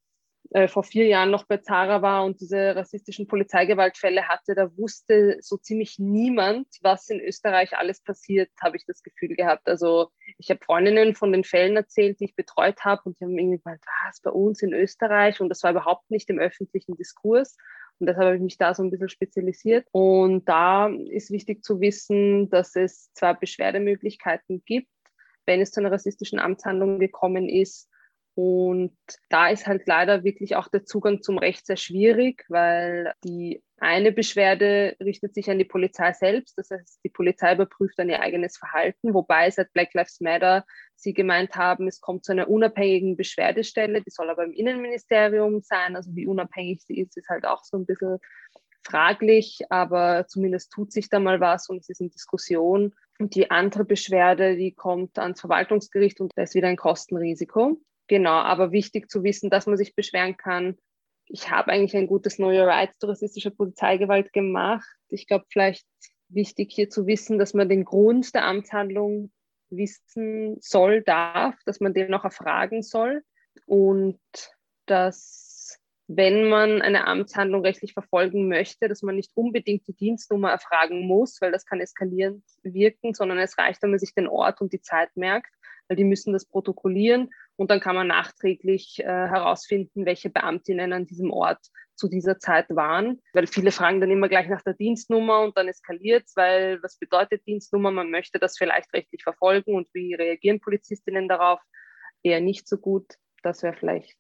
äh, vor vier Jahren noch bei Zara war und diese rassistischen Polizeigewaltfälle hatte, da wusste so ziemlich niemand, was in Österreich alles passiert, habe ich das Gefühl gehabt. Also ich habe Freundinnen von den Fällen erzählt, die ich betreut habe und die haben irgendwie gemeint, was bei uns in Österreich und das war überhaupt nicht im öffentlichen Diskurs. Und deshalb habe ich mich da so ein bisschen spezialisiert. Und da ist wichtig zu wissen, dass es zwar Beschwerdemöglichkeiten gibt, wenn es zu einer rassistischen Amtshandlung gekommen ist, und da ist halt leider wirklich auch der Zugang zum Recht sehr schwierig, weil die eine Beschwerde richtet sich an die Polizei selbst. Das heißt, die Polizei überprüft dann ihr eigenes Verhalten, wobei seit Black Lives Matter sie gemeint haben, es kommt zu einer unabhängigen Beschwerdestelle, die soll aber im Innenministerium sein. Also wie unabhängig sie ist, ist halt auch so ein bisschen fraglich, aber zumindest tut sich da mal was und es ist in Diskussion. Und die andere Beschwerde, die kommt ans Verwaltungsgericht und da ist wieder ein Kostenrisiko. Genau, aber wichtig zu wissen, dass man sich beschweren kann. Ich habe eigentlich ein gutes Know Your Rights zu rassistischer Polizeigewalt gemacht. Ich glaube, vielleicht wichtig hier zu wissen, dass man den Grund der Amtshandlung wissen soll, darf, dass man den noch erfragen soll und dass, wenn man eine Amtshandlung rechtlich verfolgen möchte, dass man nicht unbedingt die Dienstnummer erfragen muss, weil das kann eskalierend wirken, sondern es reicht, wenn man sich den Ort und die Zeit merkt, weil die müssen das protokollieren und dann kann man nachträglich äh, herausfinden, welche Beamtinnen an diesem Ort zu dieser Zeit waren. Weil viele fragen dann immer gleich nach der Dienstnummer und dann eskaliert es, weil was bedeutet Dienstnummer? Man möchte das vielleicht rechtlich verfolgen und wie reagieren Polizistinnen darauf? Eher nicht so gut. Das wäre vielleicht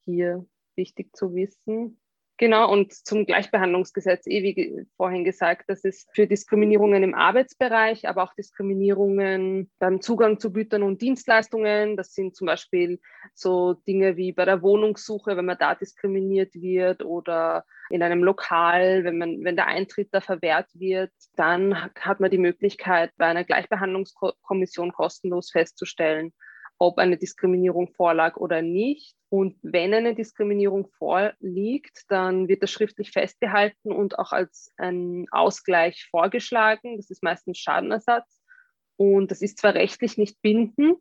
hier wichtig zu wissen. Genau, und zum Gleichbehandlungsgesetz, eh wie vorhin gesagt, das ist für Diskriminierungen im Arbeitsbereich, aber auch Diskriminierungen beim Zugang zu Gütern und Dienstleistungen. Das sind zum Beispiel so Dinge wie bei der Wohnungssuche, wenn man da diskriminiert wird oder in einem Lokal, wenn, man, wenn der Eintritt da verwehrt wird, dann hat man die Möglichkeit, bei einer Gleichbehandlungskommission kostenlos festzustellen, ob eine Diskriminierung vorlag oder nicht. Und wenn eine Diskriminierung vorliegt, dann wird das schriftlich festgehalten und auch als ein Ausgleich vorgeschlagen. Das ist meistens Schadenersatz. Und das ist zwar rechtlich nicht bindend,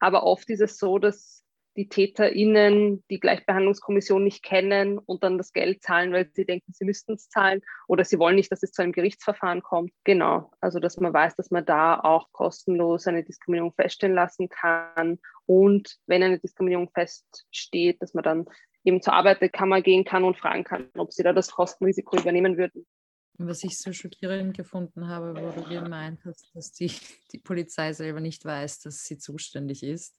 aber oft ist es so, dass die TäterInnen die Gleichbehandlungskommission nicht kennen und dann das Geld zahlen, weil sie denken, sie müssten es zahlen oder sie wollen nicht, dass es zu einem Gerichtsverfahren kommt. Genau, also dass man weiß, dass man da auch kostenlos eine Diskriminierung feststellen lassen kann. Und wenn eine Diskriminierung feststeht, dass man dann eben zur Arbeiterkammer gehen kann und fragen kann, ob sie da das Kostenrisiko übernehmen würden was ich so schockierend gefunden habe, wo du gemeint hast, dass die, die Polizei selber nicht weiß, dass sie zuständig ist.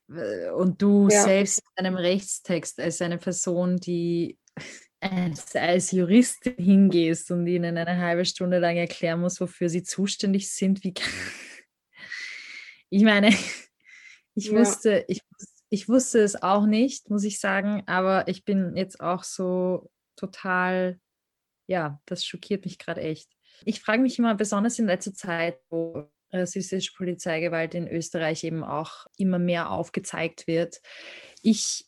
Und du ja. selbst in einem Rechtstext als eine Person, die als, als Juristin hingehst und ihnen eine halbe Stunde lang erklären muss, wofür sie zuständig sind, wie ich meine, ich ja. wusste, ich, ich wusste es auch nicht, muss ich sagen, aber ich bin jetzt auch so total ja, das schockiert mich gerade echt. Ich frage mich immer, besonders in letzter Zeit, wo rassistische Polizeigewalt in Österreich eben auch immer mehr aufgezeigt wird. Ich,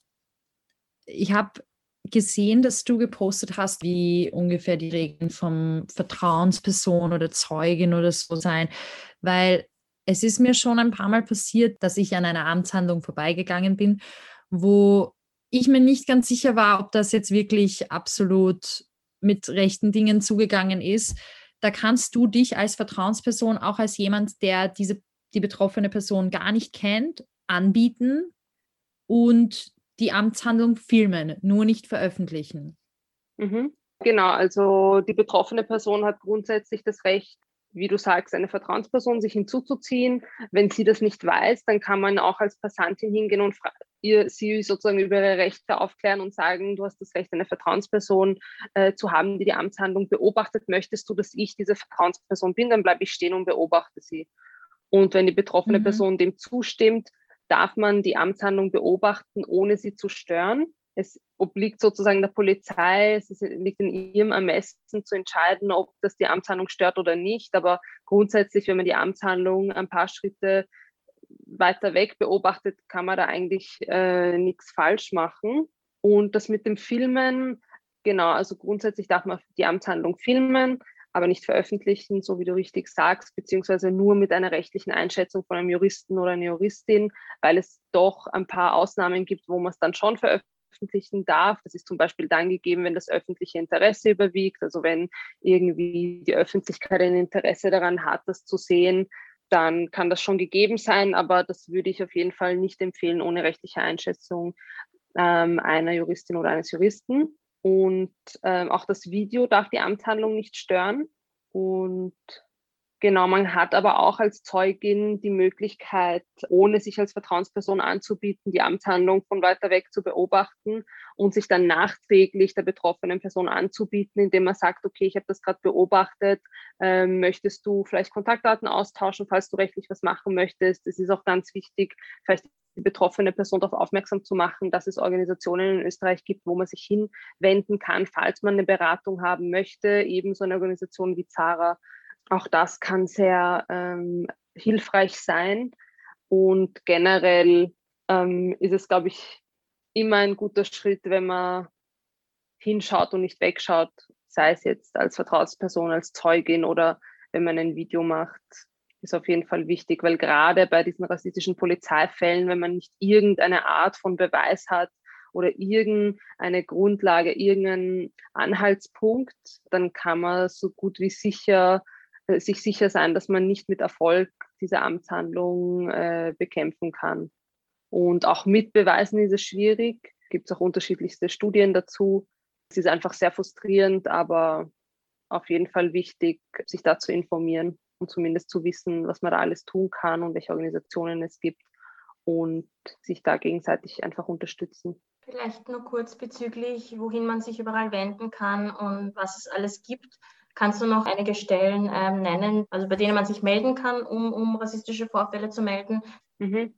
ich habe gesehen, dass du gepostet hast, wie ungefähr die Regeln vom Vertrauensperson oder Zeugin oder so sein, weil es ist mir schon ein paar Mal passiert, dass ich an einer Amtshandlung vorbeigegangen bin, wo ich mir nicht ganz sicher war, ob das jetzt wirklich absolut mit rechten Dingen zugegangen ist, da kannst du dich als Vertrauensperson, auch als jemand, der diese, die betroffene Person gar nicht kennt, anbieten und die Amtshandlung filmen, nur nicht veröffentlichen. Mhm. Genau, also die betroffene Person hat grundsätzlich das Recht, wie du sagst, eine Vertrauensperson sich hinzuzuziehen. Wenn sie das nicht weiß, dann kann man auch als Passantin hingehen und ihr, sie sozusagen über ihre Rechte aufklären und sagen, du hast das Recht, eine Vertrauensperson äh, zu haben, die die Amtshandlung beobachtet. Möchtest du, dass ich diese Vertrauensperson bin, dann bleibe ich stehen und beobachte sie. Und wenn die betroffene mhm. Person dem zustimmt, darf man die Amtshandlung beobachten, ohne sie zu stören. Es obliegt sozusagen der Polizei, es liegt in ihrem Ermessen zu entscheiden, ob das die Amtshandlung stört oder nicht. Aber grundsätzlich, wenn man die Amtshandlung ein paar Schritte weiter weg beobachtet, kann man da eigentlich äh, nichts falsch machen. Und das mit dem Filmen, genau, also grundsätzlich darf man die Amtshandlung filmen, aber nicht veröffentlichen, so wie du richtig sagst, beziehungsweise nur mit einer rechtlichen Einschätzung von einem Juristen oder einer Juristin, weil es doch ein paar Ausnahmen gibt, wo man es dann schon veröffentlichen darf. Das ist zum Beispiel dann gegeben, wenn das öffentliche Interesse überwiegt, also wenn irgendwie die Öffentlichkeit ein Interesse daran hat, das zu sehen, dann kann das schon gegeben sein, aber das würde ich auf jeden Fall nicht empfehlen ohne rechtliche Einschätzung ähm, einer Juristin oder eines Juristen. Und ähm, auch das Video darf die Amtshandlung nicht stören. Und Genau, man hat aber auch als Zeugin die Möglichkeit, ohne sich als Vertrauensperson anzubieten, die Amtshandlung von weiter weg zu beobachten und sich dann nachträglich der betroffenen Person anzubieten, indem man sagt, okay, ich habe das gerade beobachtet, ähm, möchtest du vielleicht Kontaktdaten austauschen, falls du rechtlich was machen möchtest. Es ist auch ganz wichtig, vielleicht die betroffene Person darauf aufmerksam zu machen, dass es Organisationen in Österreich gibt, wo man sich hinwenden kann, falls man eine Beratung haben möchte, ebenso eine Organisation wie Zara auch das kann sehr ähm, hilfreich sein. Und generell ähm, ist es, glaube ich, immer ein guter Schritt, wenn man hinschaut und nicht wegschaut, sei es jetzt als Vertrauensperson, als Zeugin oder wenn man ein Video macht, ist auf jeden Fall wichtig, weil gerade bei diesen rassistischen Polizeifällen, wenn man nicht irgendeine Art von Beweis hat oder irgendeine Grundlage, irgendeinen Anhaltspunkt, dann kann man so gut wie sicher sich sicher sein, dass man nicht mit Erfolg diese Amtshandlung äh, bekämpfen kann. Und auch mit Beweisen ist es schwierig. Gibt es auch unterschiedlichste Studien dazu. Es ist einfach sehr frustrierend, aber auf jeden Fall wichtig, sich da zu informieren und zumindest zu wissen, was man da alles tun kann und welche Organisationen es gibt und sich da gegenseitig einfach unterstützen. Vielleicht nur kurz bezüglich, wohin man sich überall wenden kann und was es alles gibt. Kannst du noch einige Stellen ähm, nennen, also bei denen man sich melden kann, um, um rassistische Vorfälle zu melden? Mhm.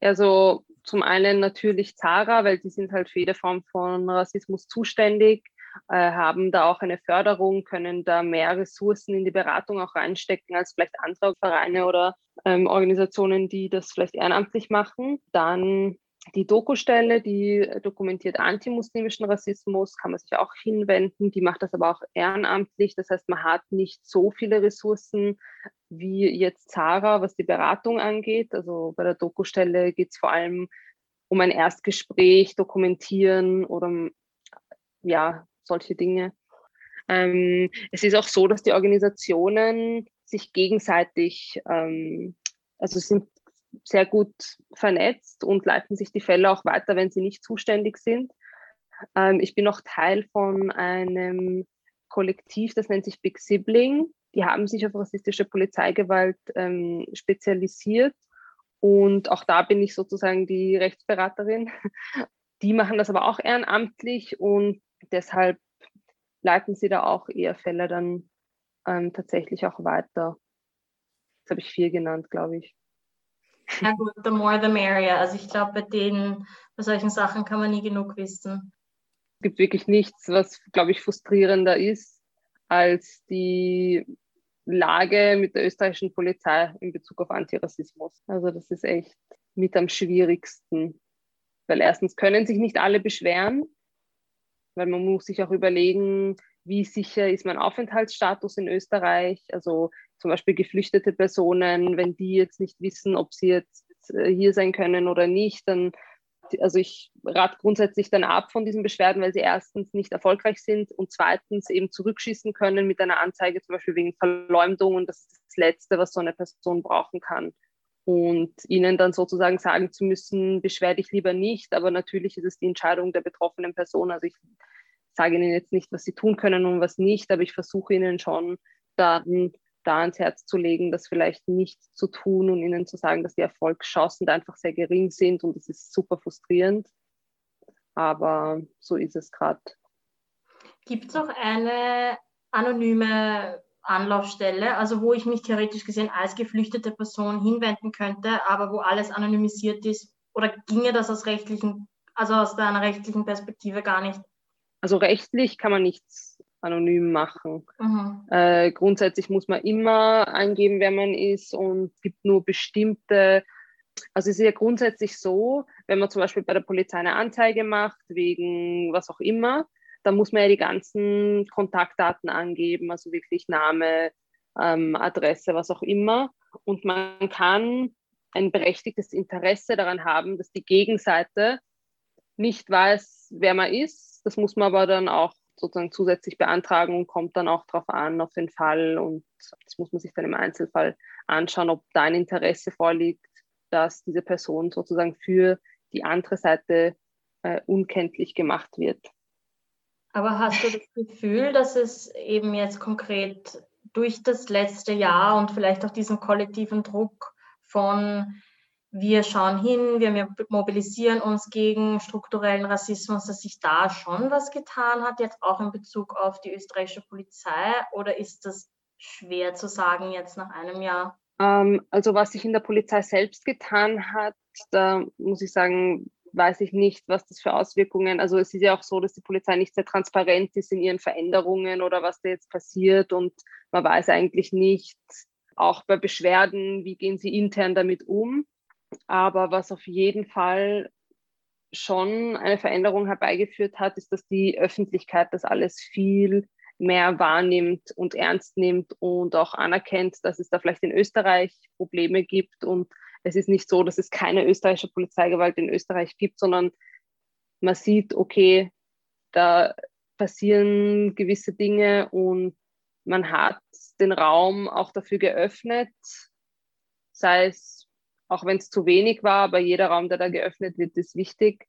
Also zum einen natürlich Zara, weil die sind halt für jede Form von Rassismus zuständig, äh, haben da auch eine Förderung, können da mehr Ressourcen in die Beratung auch reinstecken als vielleicht andere Vereine oder ähm, Organisationen, die das vielleicht ehrenamtlich machen. Dann die Doku-Stelle, die dokumentiert antimuslimischen Rassismus, kann man sich auch hinwenden. Die macht das aber auch ehrenamtlich. Das heißt, man hat nicht so viele Ressourcen wie jetzt Zara, was die Beratung angeht. Also bei der Doku-Stelle geht es vor allem um ein Erstgespräch, dokumentieren oder ja, solche Dinge. Ähm, es ist auch so, dass die Organisationen sich gegenseitig, ähm, also sind sehr gut vernetzt und leiten sich die Fälle auch weiter, wenn sie nicht zuständig sind. Ähm, ich bin auch Teil von einem Kollektiv, das nennt sich Big Sibling. Die haben sich auf rassistische Polizeigewalt ähm, spezialisiert und auch da bin ich sozusagen die Rechtsberaterin. Die machen das aber auch ehrenamtlich und deshalb leiten sie da auch eher Fälle dann ähm, tatsächlich auch weiter. Jetzt habe ich vier genannt, glaube ich. Ja gut, the more the merrier. Also ich glaube, bei denen, bei solchen Sachen kann man nie genug wissen. Es gibt wirklich nichts, was, glaube ich, frustrierender ist, als die Lage mit der österreichischen Polizei in Bezug auf Antirassismus. Also das ist echt mit am schwierigsten. Weil erstens können sich nicht alle beschweren, weil man muss sich auch überlegen, wie sicher ist mein Aufenthaltsstatus in Österreich. Also zum Beispiel geflüchtete Personen, wenn die jetzt nicht wissen, ob sie jetzt äh, hier sein können oder nicht, dann also ich rate grundsätzlich dann ab von diesen Beschwerden, weil sie erstens nicht erfolgreich sind und zweitens eben zurückschießen können mit einer Anzeige, zum Beispiel wegen Verleumdung. Und das ist das Letzte, was so eine Person brauchen kann. Und ihnen dann sozusagen sagen zu müssen, beschwer dich lieber nicht. Aber natürlich ist es die Entscheidung der betroffenen Person. Also ich sage ihnen jetzt nicht, was sie tun können und was nicht, aber ich versuche ihnen schon dann da ans Herz zu legen, das vielleicht nicht zu tun und ihnen zu sagen, dass die Erfolgschancen da einfach sehr gering sind und es ist super frustrierend. Aber so ist es gerade. Gibt es auch eine anonyme Anlaufstelle, also wo ich mich theoretisch gesehen als geflüchtete Person hinwenden könnte, aber wo alles anonymisiert ist? Oder ginge das aus rechtlichen, also aus einer rechtlichen Perspektive gar nicht? Also rechtlich kann man nichts anonym machen. Mhm. Äh, grundsätzlich muss man immer eingeben, wer man ist und es gibt nur bestimmte, also es ist ja grundsätzlich so, wenn man zum Beispiel bei der Polizei eine Anzeige macht, wegen was auch immer, dann muss man ja die ganzen Kontaktdaten angeben, also wirklich Name, ähm, Adresse, was auch immer. Und man kann ein berechtigtes Interesse daran haben, dass die Gegenseite nicht weiß, wer man ist. Das muss man aber dann auch sozusagen zusätzlich beantragen und kommt dann auch darauf an, auf den Fall. Und das muss man sich dann im Einzelfall anschauen, ob da ein Interesse vorliegt, dass diese Person sozusagen für die andere Seite äh, unkenntlich gemacht wird. Aber hast du das Gefühl, dass es eben jetzt konkret durch das letzte Jahr und vielleicht auch diesen kollektiven Druck von wir schauen hin, wir mobilisieren uns gegen strukturellen Rassismus, dass sich da schon was getan hat, jetzt auch in Bezug auf die österreichische Polizei? Oder ist das schwer zu sagen jetzt nach einem Jahr? Ähm, also was sich in der Polizei selbst getan hat, da muss ich sagen, weiß ich nicht, was das für Auswirkungen. Also es ist ja auch so, dass die Polizei nicht sehr transparent ist in ihren Veränderungen oder was da jetzt passiert und man weiß eigentlich nicht, auch bei Beschwerden, wie gehen sie intern damit um. Aber was auf jeden Fall schon eine Veränderung herbeigeführt hat, ist, dass die Öffentlichkeit das alles viel mehr wahrnimmt und ernst nimmt und auch anerkennt, dass es da vielleicht in Österreich Probleme gibt. Und es ist nicht so, dass es keine österreichische Polizeigewalt in Österreich gibt, sondern man sieht, okay, da passieren gewisse Dinge und man hat den Raum auch dafür geöffnet, sei es auch wenn es zu wenig war, aber jeder Raum, der da geöffnet wird, ist wichtig.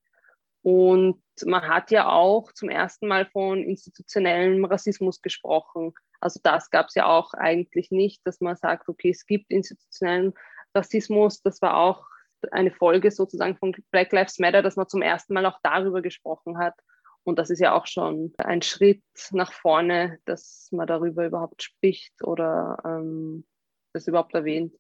Und man hat ja auch zum ersten Mal von institutionellem Rassismus gesprochen. Also das gab es ja auch eigentlich nicht, dass man sagt, okay, es gibt institutionellen Rassismus. Das war auch eine Folge sozusagen von Black Lives Matter, dass man zum ersten Mal auch darüber gesprochen hat. Und das ist ja auch schon ein Schritt nach vorne, dass man darüber überhaupt spricht oder ähm, das überhaupt erwähnt.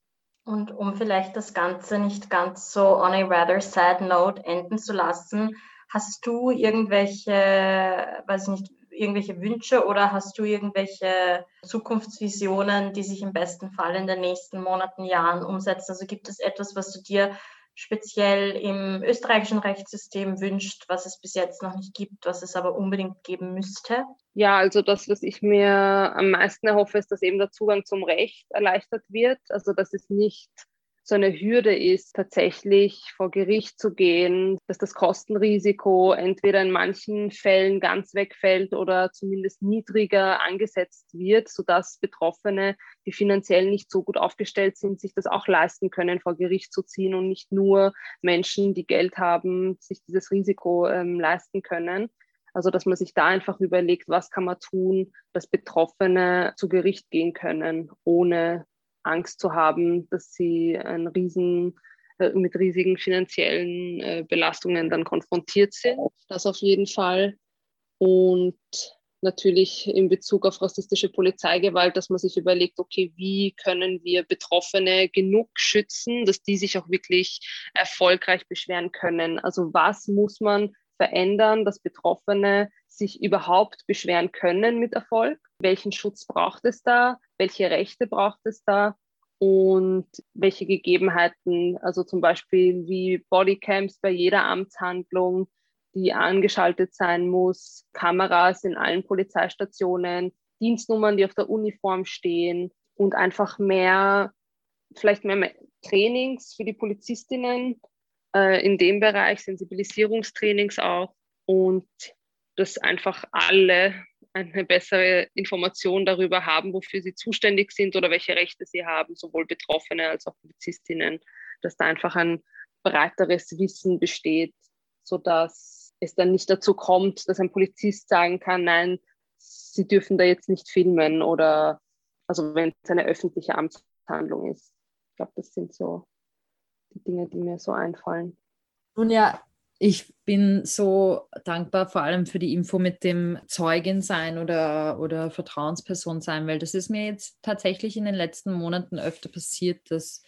Und um vielleicht das Ganze nicht ganz so on a rather sad note enden zu lassen, hast du irgendwelche, weiß nicht, irgendwelche Wünsche oder hast du irgendwelche Zukunftsvisionen, die sich im besten Fall in den nächsten Monaten, Jahren umsetzen? Also gibt es etwas, was du dir speziell im österreichischen Rechtssystem wünscht, was es bis jetzt noch nicht gibt, was es aber unbedingt geben müsste? Ja, also das, was ich mir am meisten erhoffe, ist, dass eben der Zugang zum Recht erleichtert wird. Also dass es nicht so eine Hürde ist, tatsächlich vor Gericht zu gehen, dass das Kostenrisiko entweder in manchen Fällen ganz wegfällt oder zumindest niedriger angesetzt wird, sodass Betroffene, die finanziell nicht so gut aufgestellt sind, sich das auch leisten können, vor Gericht zu ziehen und nicht nur Menschen, die Geld haben, sich dieses Risiko ähm, leisten können. Also, dass man sich da einfach überlegt, was kann man tun, dass Betroffene zu Gericht gehen können, ohne Angst zu haben, dass sie ein riesen, äh, mit riesigen finanziellen äh, Belastungen dann konfrontiert sind. Das auf jeden Fall. Und natürlich in Bezug auf rassistische Polizeigewalt, dass man sich überlegt, okay, wie können wir Betroffene genug schützen, dass die sich auch wirklich erfolgreich beschweren können. Also was muss man verändern, dass Betroffene sich überhaupt beschweren können mit Erfolg? Welchen Schutz braucht es da? Welche Rechte braucht es da? Und welche Gegebenheiten, also zum Beispiel wie Bodycams bei jeder Amtshandlung, die angeschaltet sein muss, Kameras in allen Polizeistationen, Dienstnummern, die auf der Uniform stehen und einfach mehr, vielleicht mehr Trainings für die Polizistinnen, äh, in dem Bereich, Sensibilisierungstrainings auch und dass einfach alle eine bessere Information darüber haben, wofür sie zuständig sind oder welche Rechte sie haben, sowohl Betroffene als auch Polizistinnen, dass da einfach ein breiteres Wissen besteht, sodass es dann nicht dazu kommt, dass ein Polizist sagen kann, nein, sie dürfen da jetzt nicht filmen oder also wenn es eine öffentliche Amtshandlung ist. Ich glaube, das sind so die Dinge, die mir so einfallen. Nun ja, ich bin so dankbar vor allem für die Info mit dem Zeugin sein oder, oder Vertrauensperson sein, weil das ist mir jetzt tatsächlich in den letzten Monaten öfter passiert, dass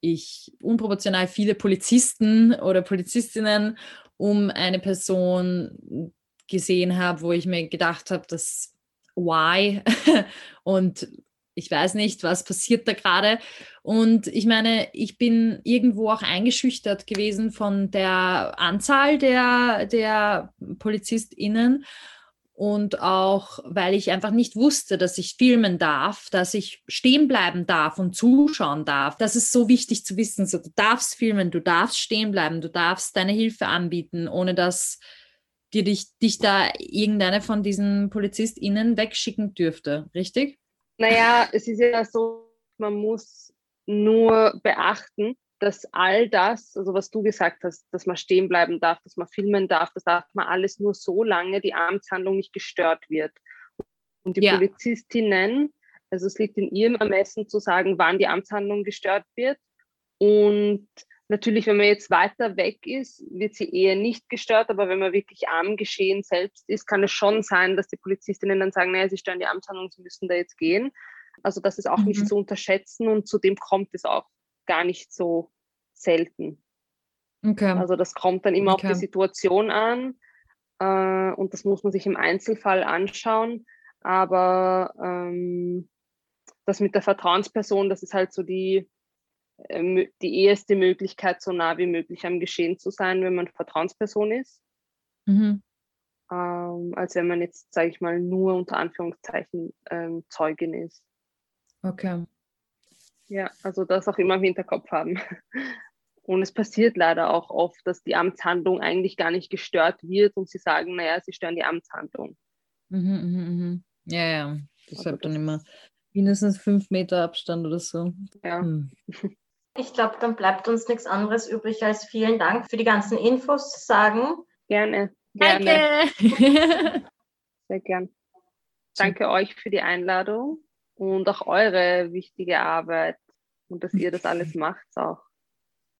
ich unproportional viele Polizisten oder Polizistinnen um eine Person gesehen habe, wo ich mir gedacht habe, das why und ich weiß nicht, was passiert da gerade. Und ich meine, ich bin irgendwo auch eingeschüchtert gewesen von der Anzahl der, der PolizistInnen und auch, weil ich einfach nicht wusste, dass ich filmen darf, dass ich stehen bleiben darf und zuschauen darf. Das ist so wichtig zu wissen. So, du darfst filmen, du darfst stehen bleiben, du darfst deine Hilfe anbieten, ohne dass dir dich, dich da irgendeine von diesen PolizistInnen wegschicken dürfte, richtig? Naja, es ist ja so, man muss nur beachten, dass all das, also was du gesagt hast, dass man stehen bleiben darf, dass man filmen darf, das darf man alles nur so lange die Amtshandlung nicht gestört wird. Und die ja. Polizistinnen, also es liegt in ihrem Ermessen zu sagen, wann die Amtshandlung gestört wird. Und natürlich, wenn man jetzt weiter weg ist, wird sie eher nicht gestört, aber wenn man wirklich am Geschehen selbst ist, kann es schon sein, dass die Polizistinnen dann sagen, naja, sie stören die Amtshandlung, sie müssen da jetzt gehen. Also das ist auch mhm. nicht zu unterschätzen und zudem kommt es auch gar nicht so selten. Okay. Also das kommt dann immer okay. auf die Situation an äh, und das muss man sich im Einzelfall anschauen. Aber ähm, das mit der Vertrauensperson, das ist halt so die, die erste Möglichkeit, so nah wie möglich am Geschehen zu sein, wenn man Vertrauensperson ist. Mhm. Ähm, als wenn man jetzt, sage ich mal, nur unter Anführungszeichen ähm, Zeugin ist. Okay. Ja, also das auch immer im Hinterkopf haben. Und es passiert leider auch oft, dass die Amtshandlung eigentlich gar nicht gestört wird und sie sagen, naja, sie stören die Amtshandlung. Mhm, mh, mh. Ja, ja. Deshalb also dann immer mindestens fünf Meter Abstand oder so. Ja. Hm. Ich glaube, dann bleibt uns nichts anderes übrig als vielen Dank für die ganzen Infos sagen. Gerne. gerne. Danke. Sehr gern. Danke euch für die Einladung und auch eure wichtige Arbeit und dass ihr das alles macht auch.